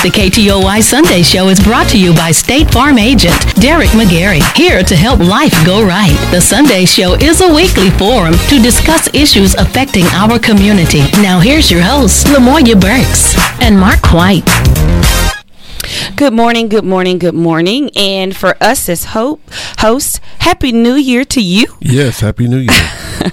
The KTOY Sunday Show is brought to you by State Farm agent Derek McGarry, here to help life go right. The Sunday Show is a weekly forum to discuss issues affecting our community. Now here's your hosts, Lamoya Burks and Mark White. Good morning, good morning, good morning. And for us as Hope hosts, Happy New Year to you. Yes, Happy New Year.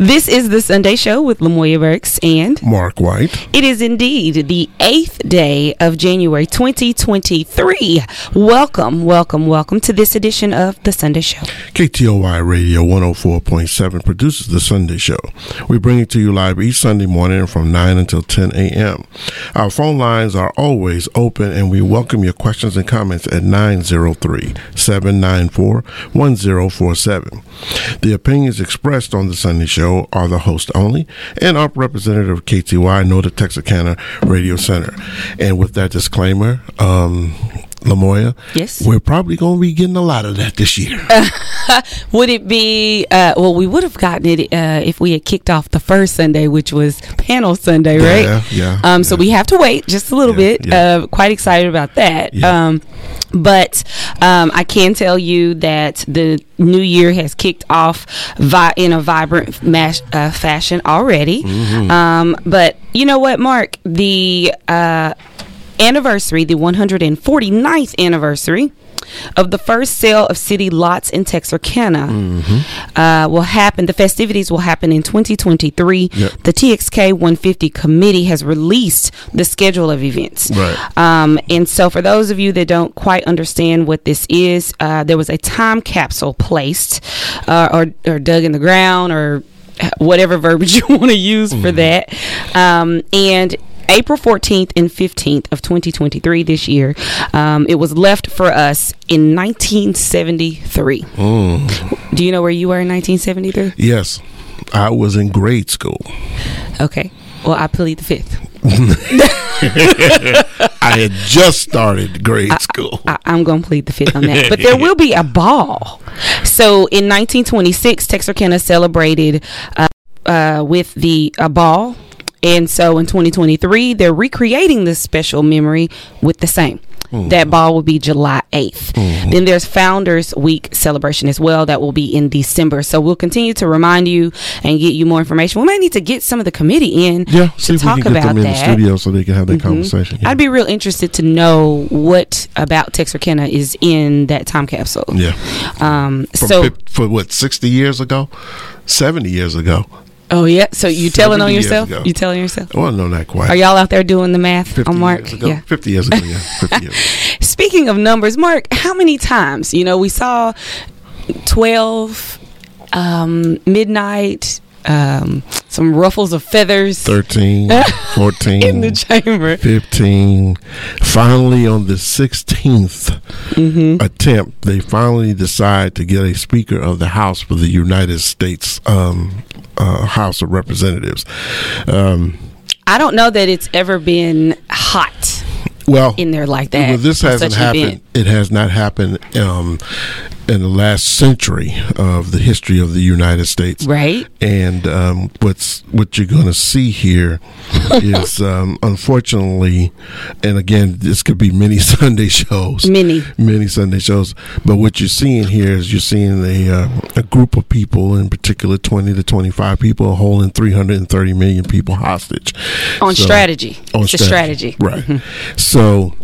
This is the Sunday Show with Lamoya Burks and Mark White. It is indeed the eighth day of January 2023. Welcome, welcome, welcome to this edition of the Sunday Show. KTOY Radio 104.7 produces the Sunday Show. We bring it to you live each Sunday morning from 9 until 10 a.m. Our phone lines are always open and we welcome your questions and comments at 903 794 1047. The opinions expressed on the Sunday Show are the host only and are representative of KTY, know the Texarkana Radio Center. And with that disclaimer, um, Lamoya, Yes. we're probably going to be getting a lot of that this year. Would it be, uh, well, we would have gotten it uh, if we had kicked off the first Sunday, which was panel Sunday, right? Yeah, yeah, Um, so we have to wait just a little Yeah, bit. yeah. Uh, quite excited about that. Yeah. Um, but um, I can tell you that the new year has kicked off vi- in a vibrant mash- uh, fashion already. Mm-hmm. Um, but you know what, Mark? The uh, anniversary, the 149th anniversary of the first sale of city lots in Texarkana Mm-hmm. uh, will happen. The festivities will happen in 2023. Yep. The TXK 150 committee has released the schedule of events. Right. Um, and so, for those of you that don't quite understand what this is, uh, there was a time capsule placed uh, or, or dug in the ground or whatever verbiage you want to use for that. Um, and April 14th and 15th of 2023 this year, um, it was left for us in 1973. Mm. Do you know where you were in 1973? yes, I was in grade school. Okay. Well, I plead the fifth. I had just started grade school. I, I'm going to plead the fifth on that. But there will be a ball. So in 1926, Texarkana celebrated uh, uh, with the a ball. And so in 2023, they're recreating this special memory with the same. That ball will be July 8th. Then there's Founders Week celebration as well. That will be in December. So we'll continue to remind you and get you more information. We might need to get some of the committee in yeah, to see if we talk about them in the that. studio so they can have that Mhm. conversation. Yeah. I'd be real interested to know what about Texarkana is in that time capsule. yeah. Um. From So. for what, 60 years ago? 70 years ago. Oh yeah. So you telling on yourself? You telling yourself? Well, no, not quite. Are y'all out there doing the math 50 on Mark? years ago. Yeah. 50 years ago, yeah. 50 years ago. Speaking of numbers, Mark, how many times? You know, we saw twelve, um, midnight, um, some ruffles of feathers 13, 14, in the chamber. 15. Finally, on the 16th Mm-hmm. attempt, they finally decide to get a Speaker of the House for the United States um, uh, House of Representatives. Um, I don't know that it's ever been hot well, in there like that. well, this hasn't happened. event. It has not happened um, in the last century of the history of the United States. right? And um, what's what you're going to see here is, um, unfortunately, and again, this could be many Sunday shows, Many. many Sunday shows. But what you're seeing here is you're seeing a uh, a group of people, in particular, 20 to 25 people, holding 330 million people hostage On So- strategy. On it's a strategy. right? So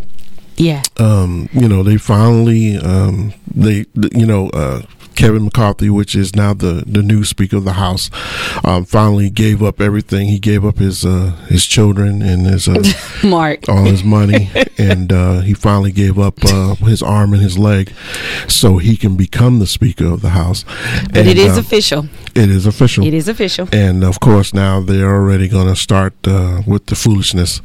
Yeah. um, you know, they finally, um, they, you know, uh, Kevin McCarthy, which is now the, the new Speaker of the House, um, finally gave up everything. He gave up his uh, his children and his uh, Mark. all his money, and uh, he finally gave up uh, his arm and his leg, so he can become the Speaker of the House. But and, it is uh, official. it is official. It is official. And of course, now they're already going to start uh, with the foolishness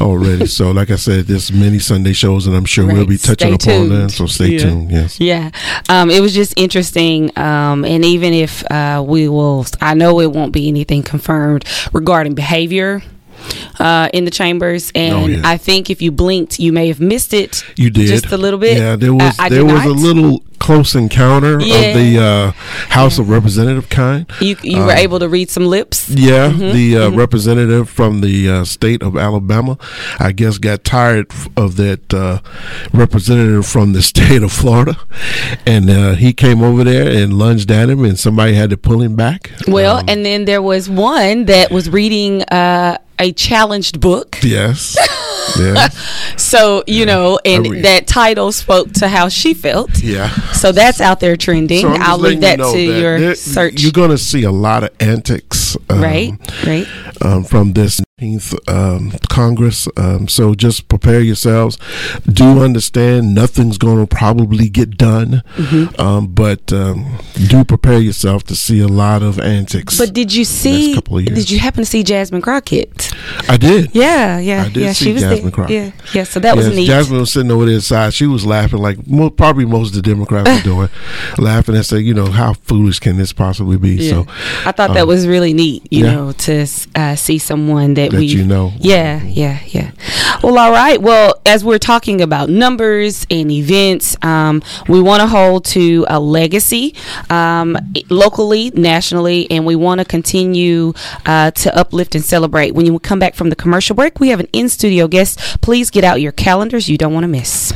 already. so, like I said, there's many Sunday shows, and I'm sure we'll be touching Stay upon them. tuned. So, stay Yeah. tuned. Yes. Yeah, um, it was just interesting, um, and even if uh, we will, I know it won't be anything confirmed regarding behavior uh, in the chambers, and Oh, yeah. I think if you blinked, you may have missed it. You did just a little bit. Yeah, there was I, I there was a little close encounter Yeah. of the uh, House of Representative kind. You you were able to read some lips. Yeah, Mm-hmm, the uh, representative from the uh, state of Alabama, I guess, got tired of that uh, representative from the state of Florida, and uh, he came over there and lunged at him, and somebody had to pull him back. Well, Um, and then there was one that was reading uh, a challenged book. yes, yeah, So you know, and that title spoke to how she felt. yeah. So that's out there trending. So I'll leave that you know to your there- search. You're going to see a lot of antics, um, right, right. um, from this 19th um, Congress. Um, so just prepare yourselves. Do understand nothing's going to probably get done, Mm-hmm. um, but um, do prepare yourself to see a lot of antics. But did you see? couple of years. Did you happen to see Jasmine Crockett? I did. Yeah, yeah, I did yeah. see she was Jasmine there. Crockett. Yeah, yeah. So that was neat. Jasmine was sitting over there side. She was laughing like mo- probably most of the Democrats were doing, laughing and saying, you know, how foolish can this possibly be? Yeah. So I thought that um, was really neat, you yeah. know, to uh, see someone that, That we you know. Yeah, yeah, yeah. Well, all right. Well, as we're talking about numbers and events, um, we want to hold to a legacy um, locally, nationally, and we want to continue uh, to uplift and celebrate. When you come back from the commercial break, we have an in studio guest. Please get out your calendars. You don't want to miss.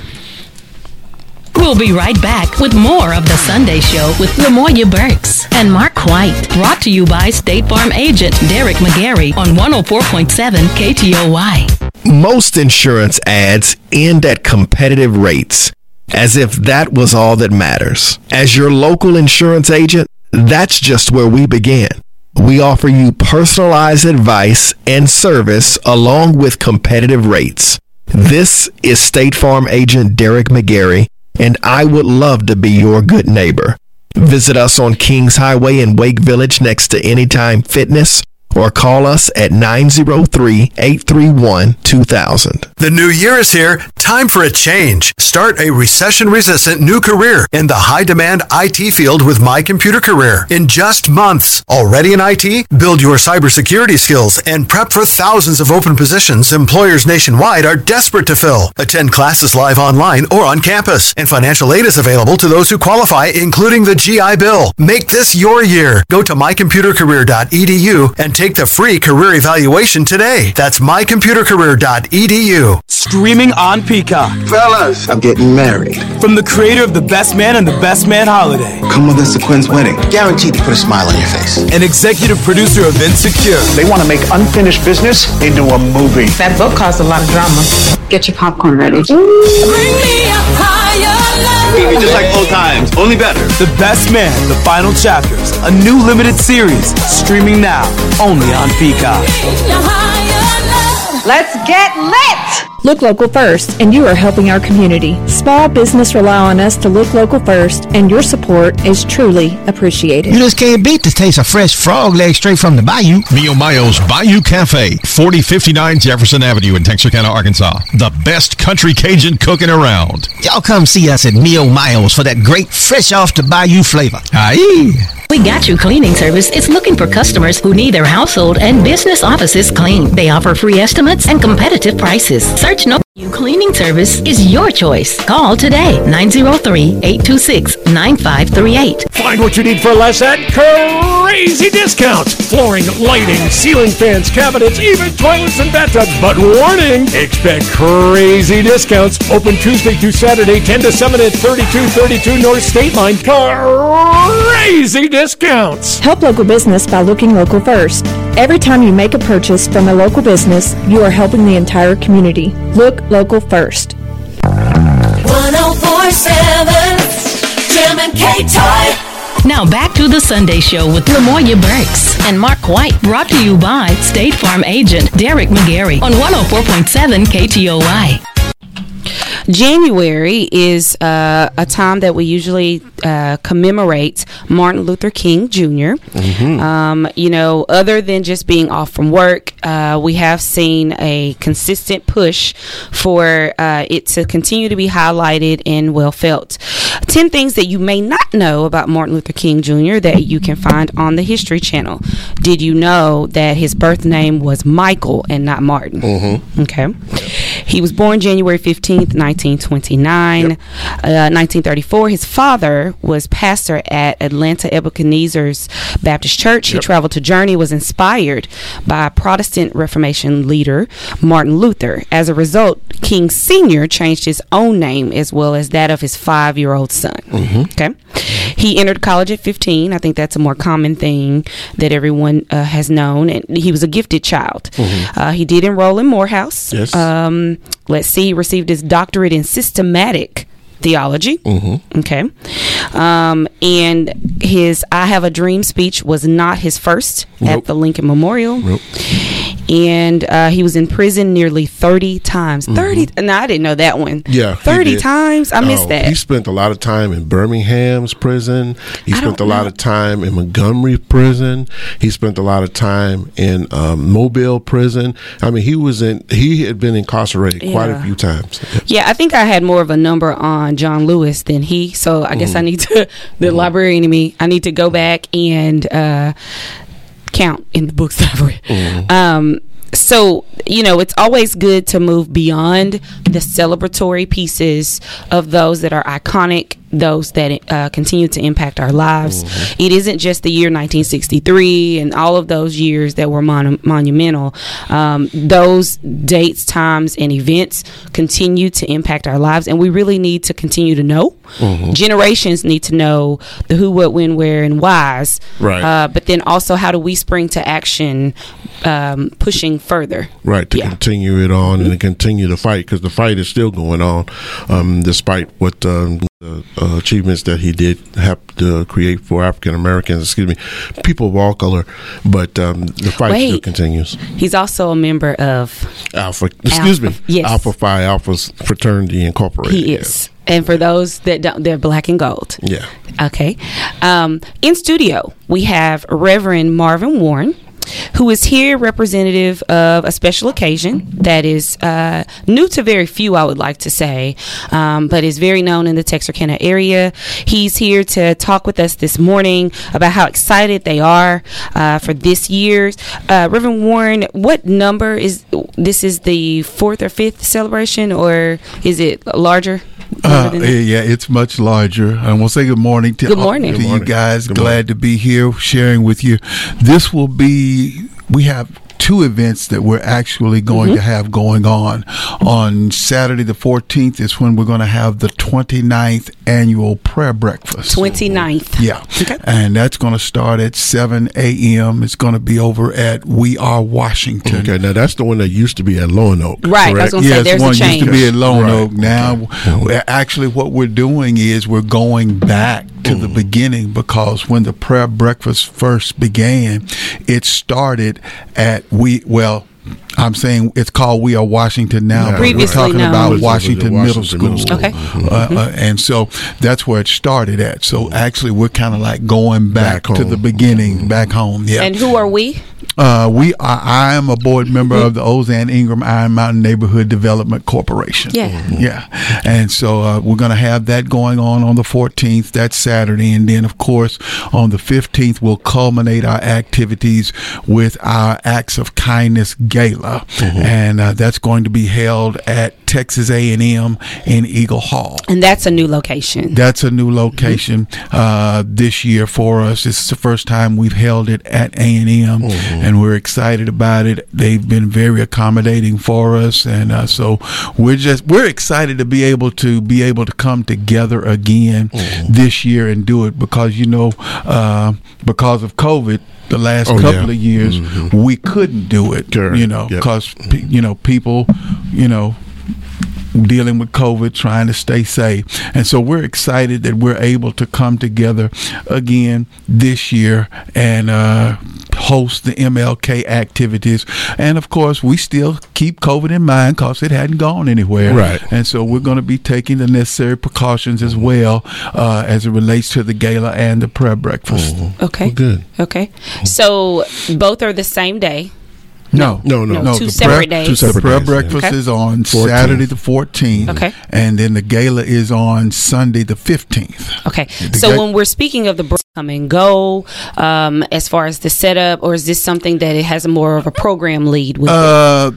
We'll be right back with more of the Sunday Show with Lamoya Burks and Mark White. Brought to you by State Farm agent Derek McGarry on 104.7 KTOY. Most insurance ads end at competitive rates, as if that was all that matters. As your local insurance agent, that's just where we begin. We offer you personalized advice and service along with competitive rates. This is State Farm agent Derek McGarry, and I would love to be your good neighbor. Visit us on Kings Highway in Wake Village next to Anytime Fitness or call us at 903-831-2000. The new year is here. Time for a change. Start a recession resistant new career in the high demand IT field with My Computer Career in just months. Already in IT? Build your cybersecurity skills and prep for thousands of open positions employers nationwide are desperate to fill. Attend classes live online or on campus, and financial aid is available to those who qualify, including the GI Bill. Make this your year. Go to mycomputercareer.edu and take the free career evaluation today. That's mycomputercareer.edu. Streaming on Peacock. Fellas, I'm getting married. From the creator of The Best Man and The Best Man Holiday. Come with us to Quinn's wedding. Guaranteed to put a smile on your face. And executive producer of Insecure. They want to make unfinished business into a movie. That book caused a lot of drama. Get your popcorn ready. Baby, just like old times, only better. The Best Man, The Final Chapters. A new limited series. Streaming now. Only on Peacock. Let's get lit! Look local first, and you are helping our community. Small business rely on us to look local first, and your support is truly appreciated. You just can't beat the taste of fresh frog legs straight from the bayou. Mio Mayo's Bayou Cafe, 4059 Jefferson Avenue in Texarkana, Arkansas. The best country Cajun cooking around. Y'all come see us at Mio Mayo's for that great fresh off the bayou flavor. Aye. We Got You Cleaning Service is looking for customers who need their household and business offices clean. They offer free estimates and competitive prices. Search No You Cleaning Service is your choice. Call today 903-826-9538. Find what you need for less at crazy discounts. Flooring, lighting, ceiling fans, cabinets, even toilets and bathtubs. But warning, expect crazy discounts. Open Tuesday through Saturday, 10 to 7 at 3232 North State Line. Crazy discounts. Help local business by looking local first. Every time you make a purchase from a local business, you are helping the entire community. Look local first. 1047 Jim and K Toy. Now back to the Sunday Show with Lamoya Burks and Mark White, brought to you by State Farm agent Derek McGarry on 104.7 KTOY. January is uh, a time that we usually uh, commemorate Martin Luther King junior Um, you know, other than just being off from work, uh, we have seen a consistent push for uh, it to continue to be highlighted and well felt. 10 things that you may not know about Martin Luther King Jr. that you can find on the History Channel. Did you know that his birth name was Michael and not Martin? Mm-hmm. Okay. He was born January 15th, 1929. Uh, 1934, his father was pastor at Atlanta Ebenezer's Baptist Church. He Yep. traveled to Germany, was inspired by Protestant Reformation leader Martin Luther. As a result, King Sr. changed his own name as well as that of his five year old son. Okay. He entered college at 15. I think that's a more common thing that everyone uh, has known. And he was a gifted child. Uh, he did enroll in Morehouse. Yes. Um, let's see, he received his doctorate in systematic theology. Mm-hmm. Okay. Um, and his I Have a Dream speech was not his first at the Lincoln Memorial. Nope. And uh, he was in prison nearly 30 times. 30. No, I didn't know that one. Mm-hmm. Yeah, 30 times? I missed Oh, that. He spent a lot of time in Birmingham's prison. He I spent a don't lot know. of time in Montgomery prison. He spent a lot of time in um, Mobile prison. I mean, he was in. He had been incarcerated quite a few times. Yeah, I think I had more of a number on John Lewis than he. So I guess I Mm-hmm. need to, the librarian in me, I need to go back and uh, count in the books that I've read. Mm-hmm. Um, so, you know, it's always good to move beyond the celebratory pieces of those that are iconic, those that uh, continue to impact our lives. Mm-hmm. It isn't just the year 1963 and all of those years that were mon- monumental. Um, those dates, times, and events continue to impact our lives, and we really need to continue to know. Mm-hmm. Generations need to know the who, what, when, where, and whys. Right. Uh, but then also, how do we spring to action, um, pushing further? Right to Yeah. continue it on and to continue the fight because the fight is still going on, um, despite what um, the uh, achievements that he did have to create for African Americans. Excuse me, people of all color, but um, the fight still continues. He's also a member of. Alpha, excuse me, Alpha, yes. Alpha Phi Alpha's Fraternity Incorporated. He is. And for those that don't, they're black and gold. Yeah. Okay. Um, in studio, we have Reverend Marvin Warren, who is here representative of a special occasion that is uh, new to very few, I would like to say, um, but is very known in the Texarkana area. He's here to talk with us this morning about how excited they are uh, for this year's. Uh, Reverend Warren, what number is this? Is the fourth or fifth celebration, or is it larger? Uh, yeah, it's much larger. I want to say good morning to, Good morning. to Good you guys. Good Glad to be here sharing with you. This will be, we have two events that we're actually going Mm-hmm. to have going on. On Saturday the 14th is when we're going to have the 29th annual prayer breakfast. 29th. Yeah. And that's going to start at 7 a.m. It's going to be over at We Are Washington. Okay, now that's the one that used to be at Lone Oak. Right, I was correct? gonna say, yes, there's a one used to be at Lone Right. Oak. Now, we're- actually, what we're doing is we're going back to Mm. the beginning because when the prayer breakfast first began, it started at we well. I'm saying it's called We Are Washington now, Yeah, but we're talking known. about Washington, Washington Middle Middle School. School. Okay. Uh, uh, and so that's where it started at. So actually, we're kind of like going back, Back to the beginning, back home. Yeah. And who are we? Uh, we are, I am a board member of the Ozan Ingram Iron Mountain Neighborhood Development Corporation. Yeah. Yeah. And so uh, we're going to have that going on on the 14th, that's Saturday. And then, of course, on the 15th, we'll culminate our activities with our Acts of Kindness Gala. And uh, that's going to be held at Texas A&M in Eagle Hall. And that's a new location. That's a new location uh, this year for us. This is the first time we've held it at A and M, and we're excited about it. They've been very accommodating for us, and uh, so we're just we're excited to be able to be able to come together again this year and do it because you know uh, because of COVID. The last Oh, couple yeah. of years, we couldn't do it, Correct. you know, Yep. because you know people, you know, dealing with COVID, trying to stay safe. And so we're excited that we're able to come together again this year and uh, host the MLK activities. And of course, we still keep COVID in mind because it hadn't gone anywhere. Right. And so we're going to be taking the necessary precautions as well uh, as it relates to the gala and the prayer breakfast. Okay. Well, good. Okay. So both are the same day. No, no, no, No, two the separate prayer, days. Two The prayer days, breakfast. Okay. is on 14th. Saturday the 14th. Okay. And then the gala is on Sunday the 15th. Okay. The So ga- when we're speaking of the br- come and go, um, as far as the setup, or is this something that it has a more of a program lead with? it? Uh,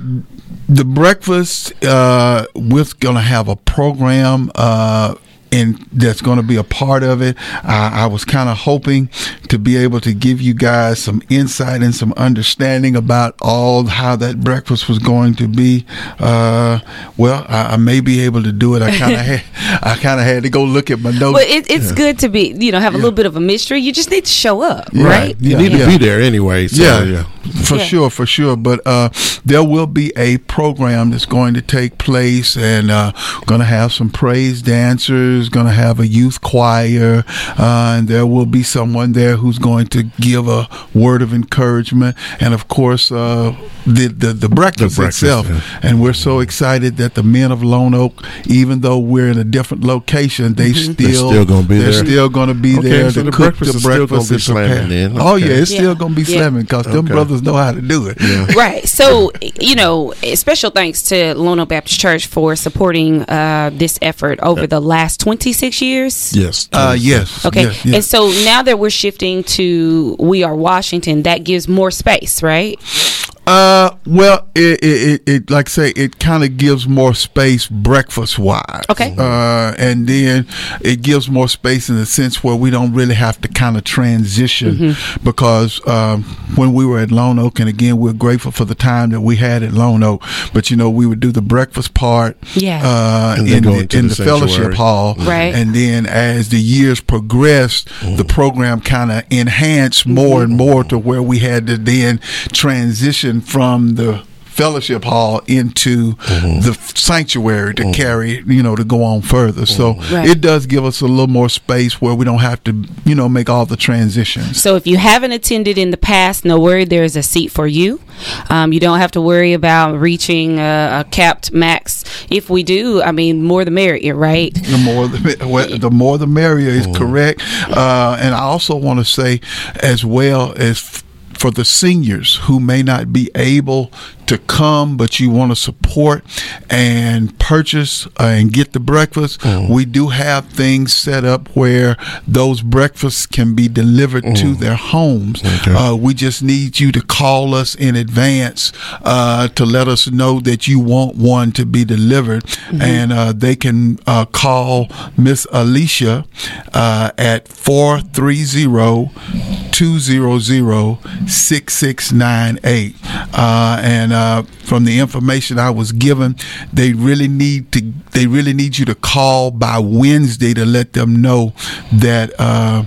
the breakfast, uh, we're going to have a program. Uh, and that's going to be a part of it. I, I was kind of hoping to be able to give you guys some insight and some understanding about all how that breakfast was going to be. Uh, well, I, I may be able to do it. I kind of had, I kind of had to go look at my notes. Well, it, it's good to be, you know, have a little bit of a mystery. You just need to show up, Yeah. right? You Yeah. need to be there anyway. So, yeah, yeah. for Yeah. sure, for sure. But uh, there will be a program that's going to take place, and uh, going to have some praise dancers. Going to have a youth choir, uh, and there will be someone there who's going to give a word of encouragement, and of course, uh, the, the the breakfast, The breakfast, itself. yeah. And we're so excited that the men of Lone Oak, even though we're in a different location, they still They're still gonna be there. they're there. still going to be Okay, there so to the cook breakfast the is still breakfast gonna be and prepare. slamming then. Oh yeah, Okay. it's still going to be Yeah. slamming because them brothers know how to do it. Right. So, you know, special thanks to Lone Oak Baptist Church for supporting uh, this effort over the last 26 years. Yes. Uh, yes. Okay. yes, yes. And so now that we're shifting to We Are Washington, that gives more space, right? Uh, well, it, it, it, it like I say, it kind of gives more space breakfast wise. Okay. Uh, and then it gives more space in the sense where we don't really have to kind of transition Mm-hmm. because um, when we were at Lone Oak, and again, we're grateful for the time that we had at Lone Oak, but you know, we would do the breakfast part. Yeah. Uh, in the, in the the, fellowship hall. Right. And then as the years progressed, the program kind of enhanced more and more to where we had to then transition from the fellowship hall into the sanctuary to carry, you know, to go on further. So Right. it does give us a little more space where we don't have to, you know, make all the transitions. So if you haven't attended in the past, no worry, there is a seat for you. Um, you don't have to worry about reaching a, a capped max. If we do, I mean, more the merrier, right? The more the, well, the more the merrier is correct. Uh, and I also want to say, as well as f- for the seniors who may not be able to come, but you want to support and purchase uh, and get the breakfast, we do have things set up where those breakfasts can be delivered to their homes. Uh, we just need you to call us in advance uh, to let us know that you want one to be delivered, and uh, they can uh, call Miss Alicia uh, at 430 200 6698. Uh, and uh, from the information I was given, they really need to they really need you to call by Wednesday to let them know that uh,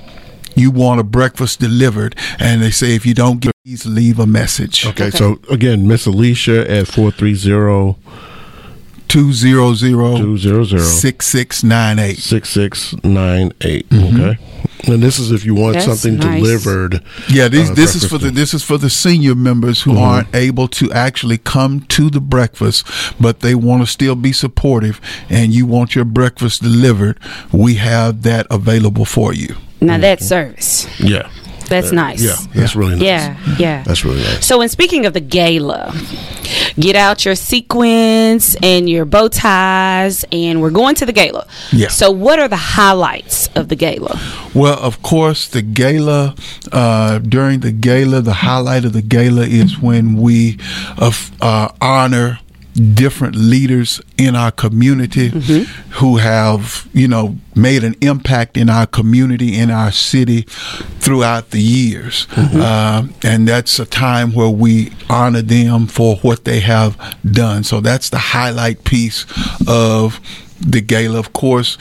you want a breakfast delivered. And they say if you don't get, please leave a message. Okay, so again, Miss Alicia at 430 200 200 6698. 6698. Mm-hmm. Okay. And this is if you want That's something nice. delivered. Yeah, this uh, this is for the this is for the senior members who aren't able to actually come to the breakfast, but they want to still be supportive, and you want your breakfast delivered. We have that available for you. Now that's service. Yeah. That's nice. Yeah, that's really nice. Yeah, yeah. That's really nice. So, in speaking of the gala, get out your sequins and your bow ties, and we're going to the gala. Yeah. So, what are the highlights of the gala? Well, of course, the gala, uh, during the gala, the highlight of the gala is when we uh, uh, honor different leaders in our community who have, you know, made an impact in our community, in our city throughout the years. Uh, and that's a time where we honor them for what they have done. So that's the highlight piece of the gala. Of course,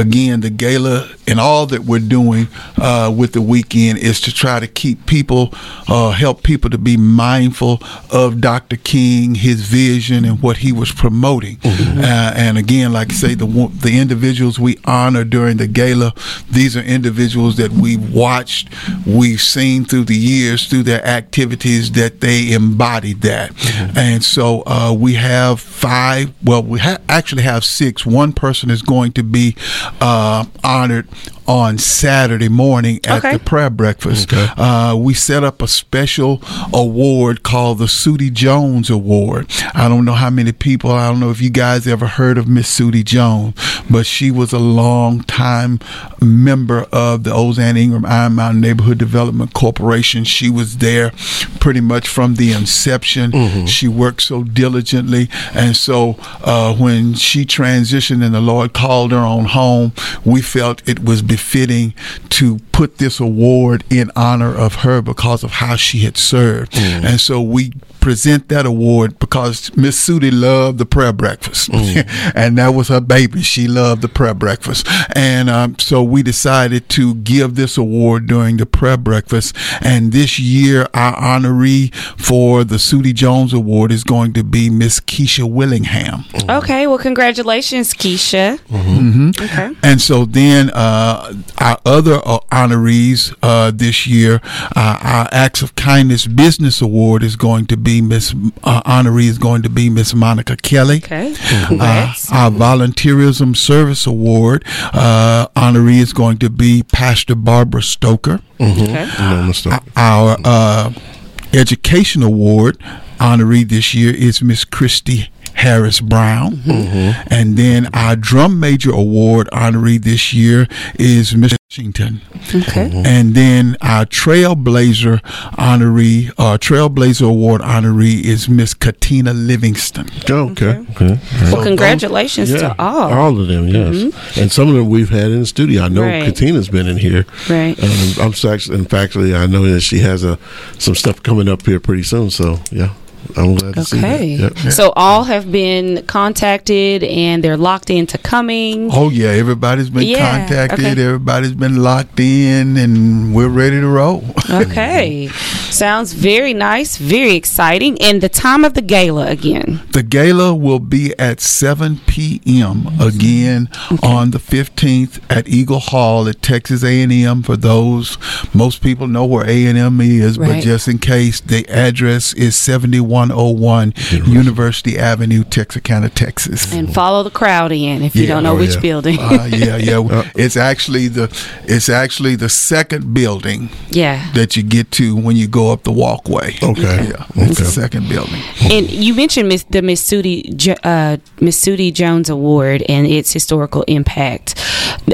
again, the gala and all that we're doing uh, with the weekend is to try to keep people, uh, help people to be mindful of Dr. King, his vision, and what he was promoting. Uh, and again, like I say, the the individuals we honor during the gala, these are individuals that we've watched, we've seen through the years, through their activities, that they embodied that. And so uh, we have five, well, we ha- actually have six. One person is going to be uh, honored on Saturday morning at Okay. the prayer breakfast. Uh, we set up a special award called the Sudie Jones Award. I don't know how many people, I don't know if you guys ever heard of Miss Sudie Jones, but she was a long time member of the Ozan Ingram Iron Mountain Neighborhood Development Corporation. She was there pretty much from the inception. She worked so diligently. And so uh, when she transitioned and the Lord called her on home, we felt it was befitting to put this award in honor of her because of how she had served. Mm. And so we present that award because Miss Sudie loved the prayer breakfast, and that was her baby. She loved the prayer breakfast, and um, so we decided to give this award during the prayer breakfast. And this year, our honoree for the Sudie Jones Award is going to be Miss Keisha Willingham. Okay, well, congratulations, Keisha. hmm Okay. And so then uh, our other uh, honorees uh, this year, uh, our Acts of Kindness Business Award is going to be Miss uh, honoree is going to be Miss Monica Kelly. Okay. Uh, Congrats. our Volunteerism Service Award uh, honoree is going to be Pastor Barbara Stoker. Okay. Our uh, Education Award honoree this year is Miss Christy Harris Brown. And then our Drum Major Award honoree this year is Miss Washington. Okay. And then our Trailblazer honoree, uh, Trailblazer Award honoree is Miss Katina Livingston. Okay. okay. Well, congratulations Yeah, to all. All of them, yes. And some of them we've had in the studio. I know Right. Katina's been in here. Right. Um, I'm actually, in fact, I know that she has a some stuff coming up here pretty soon. So yeah, I'm glad to see that. Okay. Yep. So all have been contacted and they're locked into coming. Oh yeah, everybody's been Yeah, contacted. okay. Everybody's been locked in, and we're ready to roll. Okay. Sounds very nice, very exciting. And the time of the gala again. The gala will be at 7 p.m. again on the 15th at Eagle Hall at Texas A&M. For those, most people know where A&M is, but just in case, the address is 7101 University Avenue, Texarkana, Texas. And follow the crowd in if you don't know Oh, which yeah. building. Uh, yeah, yeah. It's actually the it's actually the second building yeah. that you get to when you go up the walkway. Okay. Yeah, it's the second building. And you mentioned Miss, the Miss Sudie, uh, Miss Sudie Jones Award and its historical impact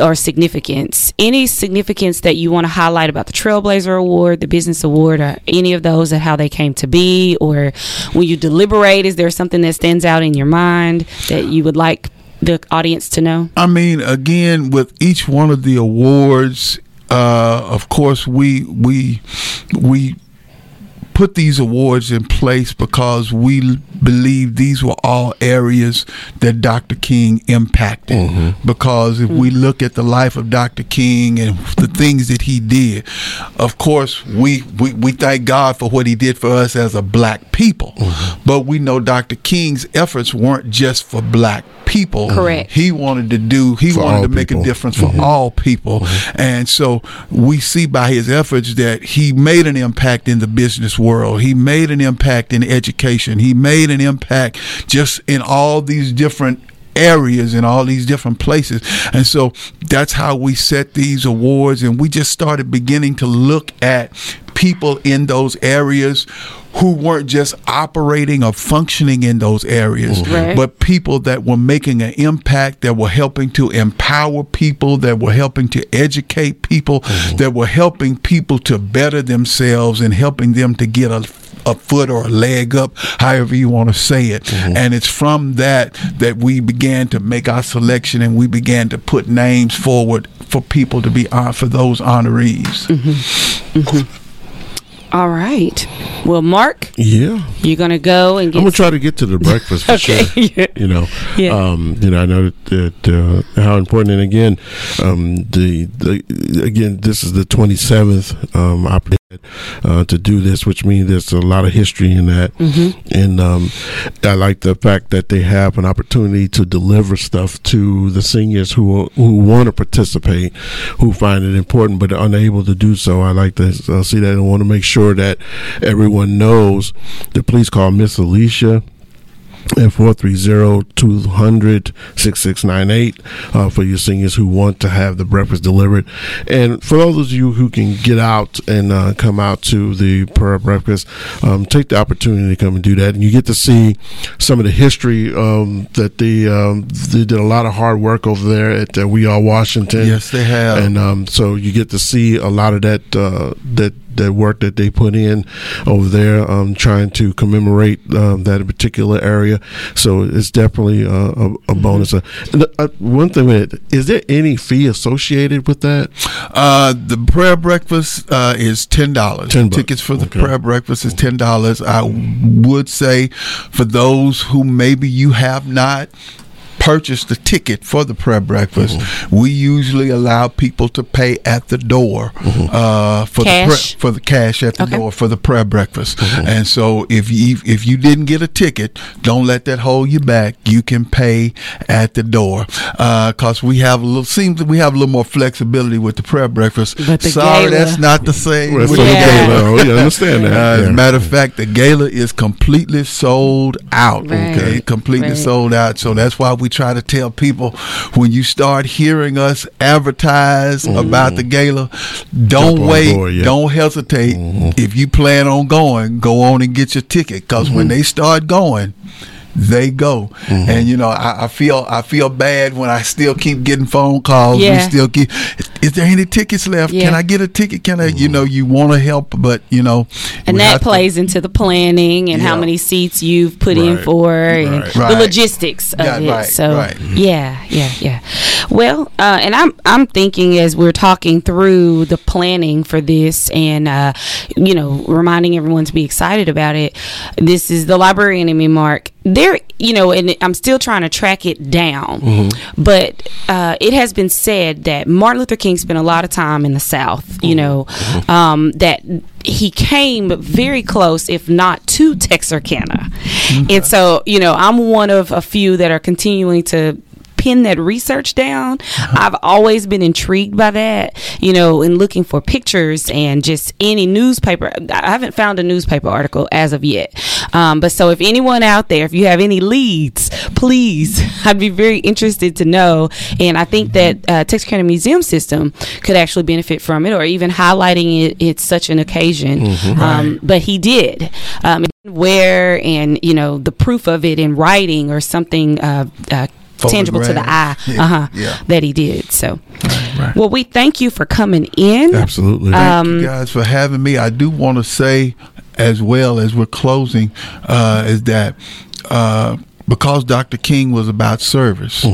or significance. Any significance that you want to highlight about the Trailblazer Award, the Business Award, or any of those and how they came to be? Or when you deliberate, is there something that stands out in your mind that you would like the audience to know? I mean, again, with each one of the awards, uh, of course, we we we put these awards in place because we believe these were all areas that Dr. King impacted. Mm-hmm. Because if we look at the life of Dr. King and the things that he did, of course, we, we, we thank God for what he did for us as a black people. Mm-hmm. But we know Dr. King's efforts weren't just for black people. Correct. He wanted to do, he For wanted to make people. a difference for mm-hmm. all people. And so we see by his efforts that he made an impact in the business world. He made an impact in education. He made an impact just in all these different areas in all these different places. And so that's how we set these awards and we just started beginning to look at people in those areas who weren't just operating or functioning in those areas, mm-hmm. Right. but people that were making an impact, that were helping to empower people, that were helping to educate people, mm-hmm. that were helping people to better themselves and helping them to get a a foot or a leg up, however you want to say it. Mm-hmm. And it's from that that we began to make our selection and we began to put names forward for people to be hon- for those honorees. All right. Well, Mark, Yeah. you're going to go and get. I'm gonna try to get to the breakfast for Okay. sure. You know, Yeah. um, you know, I know that, that uh, how important. And again, um, the, the again, this is the 27th um, opportunity uh, to do this, which means there's a lot of history in that. And um, I like the fact that they have an opportunity to deliver stuff to the seniors who who want to participate, who find it important but are unable to do so. I like to uh, see that and want to make sure that everyone knows to please call Miss Alicia and 430-200-6698 uh, for your seniors who want to have the breakfast delivered. And for those of you who can get out and uh, come out to the prayer breakfast, um, take the opportunity to come and do that. And you get to see some of the history um, that they, um, they did a lot of hard work over there at uh, We Are Washington. Yes, they have. And um, so you get to see a lot of that uh, that that work that they put in over there, um, trying to commemorate um, that particular area. So it's definitely uh, a, a Mm-hmm. bonus. Uh, uh, one thing, with it, is there any fee associated with that? Uh, the prayer breakfast uh, is ten dollars. 10 bucks. Tickets for the Okay. prayer breakfast is ten dollars. I would say for those who maybe you have not purchased the ticket for the prayer breakfast, Mm-hmm. we usually allow people to pay at the door uh, for the Cash? for the cash at the Okay. door for the prayer breakfast. Mm-hmm. And so if you if you didn't get a ticket, don't let that hold you back. You can pay at the door because we have a little seems that we have a little more flexibility with the prayer breakfast. But the Sorry, gala- that's not the same. Well, with so the the Yeah. gala, oh, yeah, understand that. uh, As a matter of fact, the gala is completely sold out. Right. Okay, completely Right. sold out. So that's why we try to tell people when you start hearing us advertise mm-hmm. about the gala, don't wait, board, yeah. don't hesitate. Mm-hmm. If you plan on going, go on and get your ticket because when mm-hmm. they start going. They go, and you know I, I feel I feel bad when I still keep getting phone calls. We still keep. Is there any tickets left? Can I get a ticket? Can I? You know, you want to help, but you know, and that have to- plays into the planning and how many seats you've put in Right. for and Right. the logistics of Yeah, it. right, so right. yeah, yeah, yeah. Well, uh, and I'm I'm thinking as we're talking through the planning for this and uh, you know reminding everyone to be excited about it. This is the librarian in me, Mark. There, you know, and I'm still trying to track it down, mm-hmm. but uh, it has been said that Martin Luther King spent a lot of time in the South. You mm-hmm. know, mm-hmm. um, that he came very close, if not to Texarkana. And so, you know, I'm one of a few that are continuing to pin that research down. Uh-huh. I've always been intrigued by that, you know, and looking for pictures and just any newspaper. I haven't found a newspaper article as of yet. Um, but so if anyone out there, if you have any leads, please, I'd be very interested to know. And I think that uh, Texarkana Museum System could actually benefit from it or even highlighting it. It's such an occasion. Um, But he did. Um, where and, you know, the proof of it in writing or something uh, uh, tangible to the eye Yeah, uh-huh, yeah. that he did. So, right. well, we thank you for coming in. Absolutely. Thank Um, you guys for having me. I do want to say, as well as we're closing, uh, is that uh, because Dr. King was about service,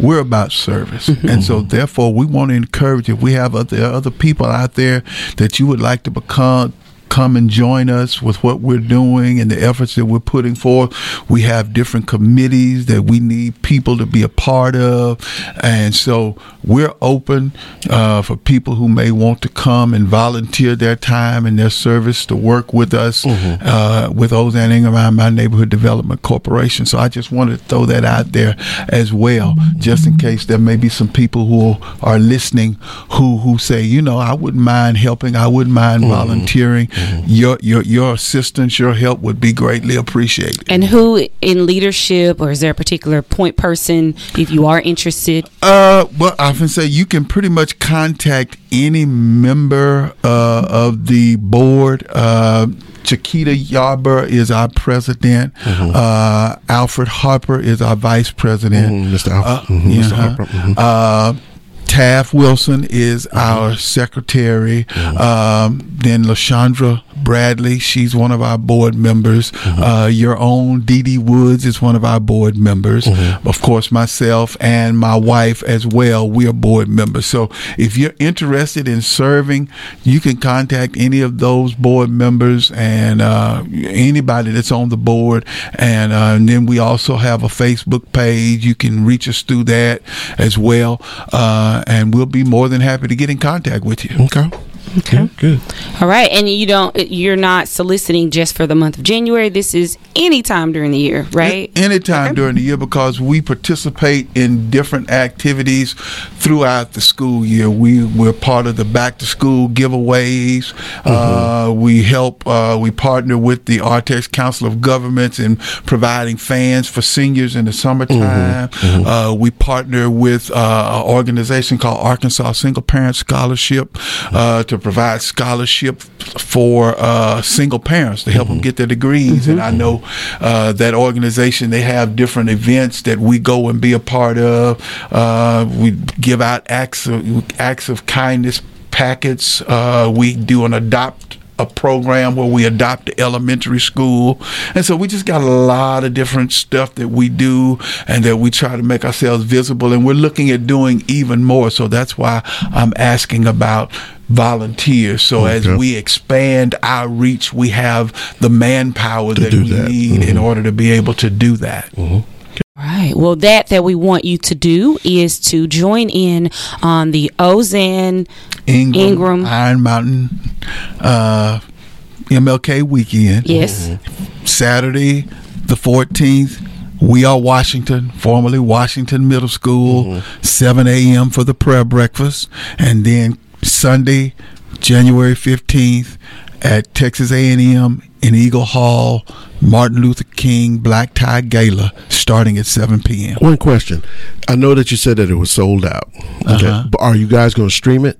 we're about service, and so therefore we want to encourage. If we have other other people out there that you would like to become. Come and join us with what we're doing and the efforts that we're putting forth. We have different committees that we need people to be a part of, and so we're open uh, for people who may want to come and volunteer their time and their service to work with us uh, with Ozan Ingram, my neighborhood development corporation. So I just wanted to throw that out there as well, just in case there may be some people who are listening who who say, you know, I wouldn't mind helping, I wouldn't mind volunteering. Your your your assistance, your help would be greatly appreciated. And who in leadership, or is there a particular point person if you are interested? Uh, well, I often say you can pretty much contact any member uh, of the board. Uh, Chiquita Yarber is our president. Uh, Alfred Harper is our vice president. Mhm, Mr. Alf- Uh, mhm, Mr. yeah, Harper, Taff Wilson is our secretary. Um, then Lashandra Bradley, she's one of our board members. Uh, your own Dee Dee Woods is one of our board members. Of course, myself and my wife as well, we are board members. So if you're interested in serving, you can contact any of those board members and uh, anybody that's on the board. And, uh, and then we also have a Facebook page. You can reach us through that as well. Uh, and we'll be more than happy to get in contact with you. Okay. Okay. good. All right, and you don't you're not soliciting just for the month of January. This is any time during the year, right? Any Anytime during the year because we participate in different activities throughout the school year. We we're part of the back to school giveaways. Uh, we help. Uh, we partner with the Ark-Tex Council of Governments in providing fans for seniors in the summertime. Uh, we partner with uh, an organization called Arkansas Single Parent Scholarship uh, to provide scholarship for uh, single parents to help them get their degrees. And I know uh, that organization they have different events that we go and be a part of. Uh, we give out acts of acts of kindness packets. Uh, we do an adopt a program where we adopt the elementary school. And so we just got a lot of different stuff that we do and that we try to make ourselves visible. And we're looking at doing even more. So that's why I'm asking about volunteers. So as we expand our reach, we have the manpower that we that. need in mm-hmm. order to be able to do that. Mm-hmm. Right. Well, that that we want you to do is to join in on the Ozan Ingram, Ingram. Iron Mountain, uh, MLK weekend. Yes. Saturday, the 14th. We are Washington, formerly Washington Middle School, 7 a.m. for the prayer breakfast. And then Sunday, January 15th at Texas A&M in Eagle Hall, Martin Luther King Black Tie Gala starting at 7 p.m. One question. I know that you said that it was sold out. Okay. Uh-huh. But are you guys going to stream it?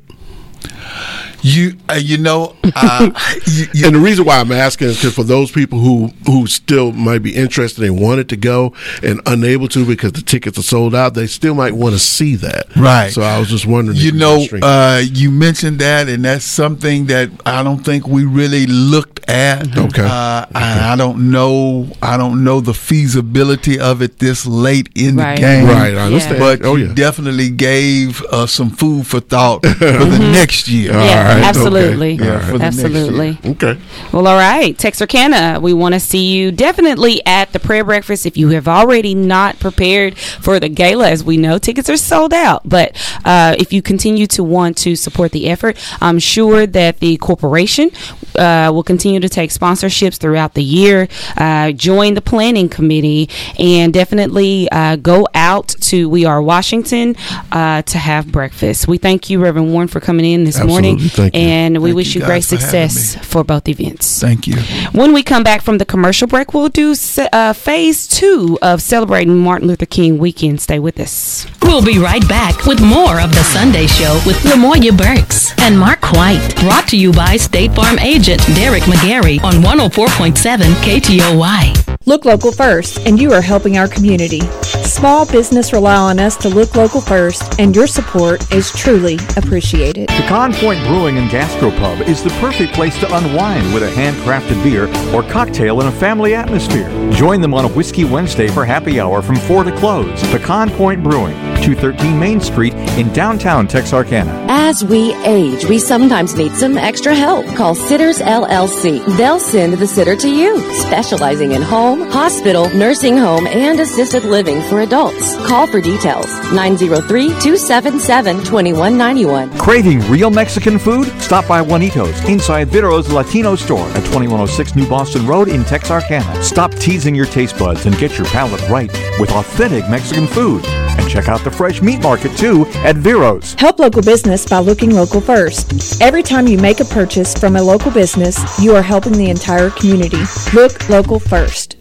You, uh, you know, uh, you, you, and the reason why I'm asking is because for those people who who still might be interested and wanted to go and unable to because the tickets are sold out, they still might want to see that. Right. So I was just wondering. You know, gonna stream it. uh, you mentioned that, and that's something that I don't think we really looked at. Okay. Uh, I, I don't know. I don't know the feasibility of it this late in Right. the game. Right, I understand. But Oh, you yeah. definitely gave uh, some food for thought for the next year. Yeah, right, absolutely. okay. Yeah, for absolutely. okay. Well, all right, Texarkana, we want to see you definitely at the prayer breakfast. If you have already not prepared for the gala, as we know, tickets are sold out. But uh, if you continue to want to support the effort, I'm sure that the corporation uh, will continue to take sponsorships throughout the year. Uh, join the planning committee and definitely uh, go out to We Are Washington uh, to have breakfast. We thank you, Reverend Warren, for coming in this morning, Absolutely. Thank you. and we Thank wish you you great guys for success for both events. Thank you. When we come back from the commercial break, we'll do se- uh, phase two of celebrating Martin Luther King weekend. Stay with us. We'll be right back with more of The Sunday Show with Lamoya Burks and Mark White. Brought to you by State Farm agent Derek McGarry on 104.7 KTOY. Look local first, and you are helping our community. Small business rely on us to look local first, and your support is truly appreciated. Pecan Point Brewing and Gastropub is the perfect place to unwind with a handcrafted beer or cocktail in a family atmosphere. Join them on a Whiskey Wednesday for happy hour from 4 to close. Pecan Point Brewing, 213 Main Street in downtown Texarkana. As we age, we sometimes need some extra help. Call Sitters LLC. They'll send the sitter to you, specializing in home, hospital, nursing home, and assisted living for adults. Call for details 903 277 2191. Craving real Mexican food? Stop by Juanitos inside Viro's Latino store at 2106 New Boston Road in Texarkana. Stop teasing your taste buds and get your palate right with authentic Mexican food. And check out the fresh meat market too at Viro's. Help local business by looking local first. Every time you make a purchase from a local business, you are helping the entire community. Look local first.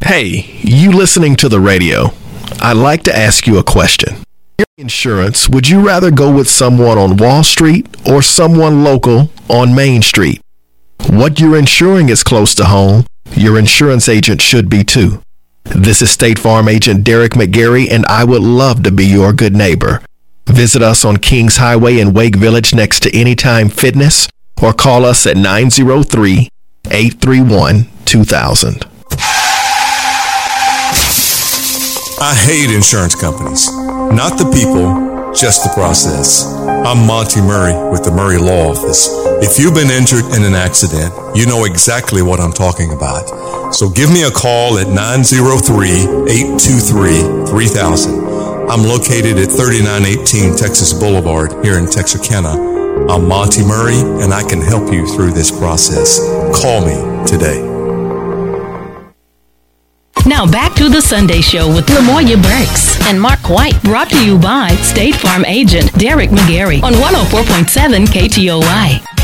Hey, you listening to the radio? I'd like to ask you a question. Your insurance, would you rather go with someone on Wall Street or someone local on Main Street? What you're insuring is close to home. Your insurance agent should be too. This is State Farm agent Derek McGarry, and I would love to be your good neighbor. Visit us on Kings Highway in Wake Village next to Anytime Fitness or call us at 903 831 2000. I hate insurance companies. Not the people, just the process. I'm Monty Murray with the Murray Law Office. If you've been injured in an accident, you know exactly what I'm talking about. So give me a call at 903-823-3000. I'm located at 3918 Texas Boulevard here in Texarkana. I'm Monty Murray, and I can help you through this process. Call me today. Now back to the Sunday Show with Lamoya Burks and Mark White, brought to you by State Farm agent Derek McGarry on 104.7 KTOY.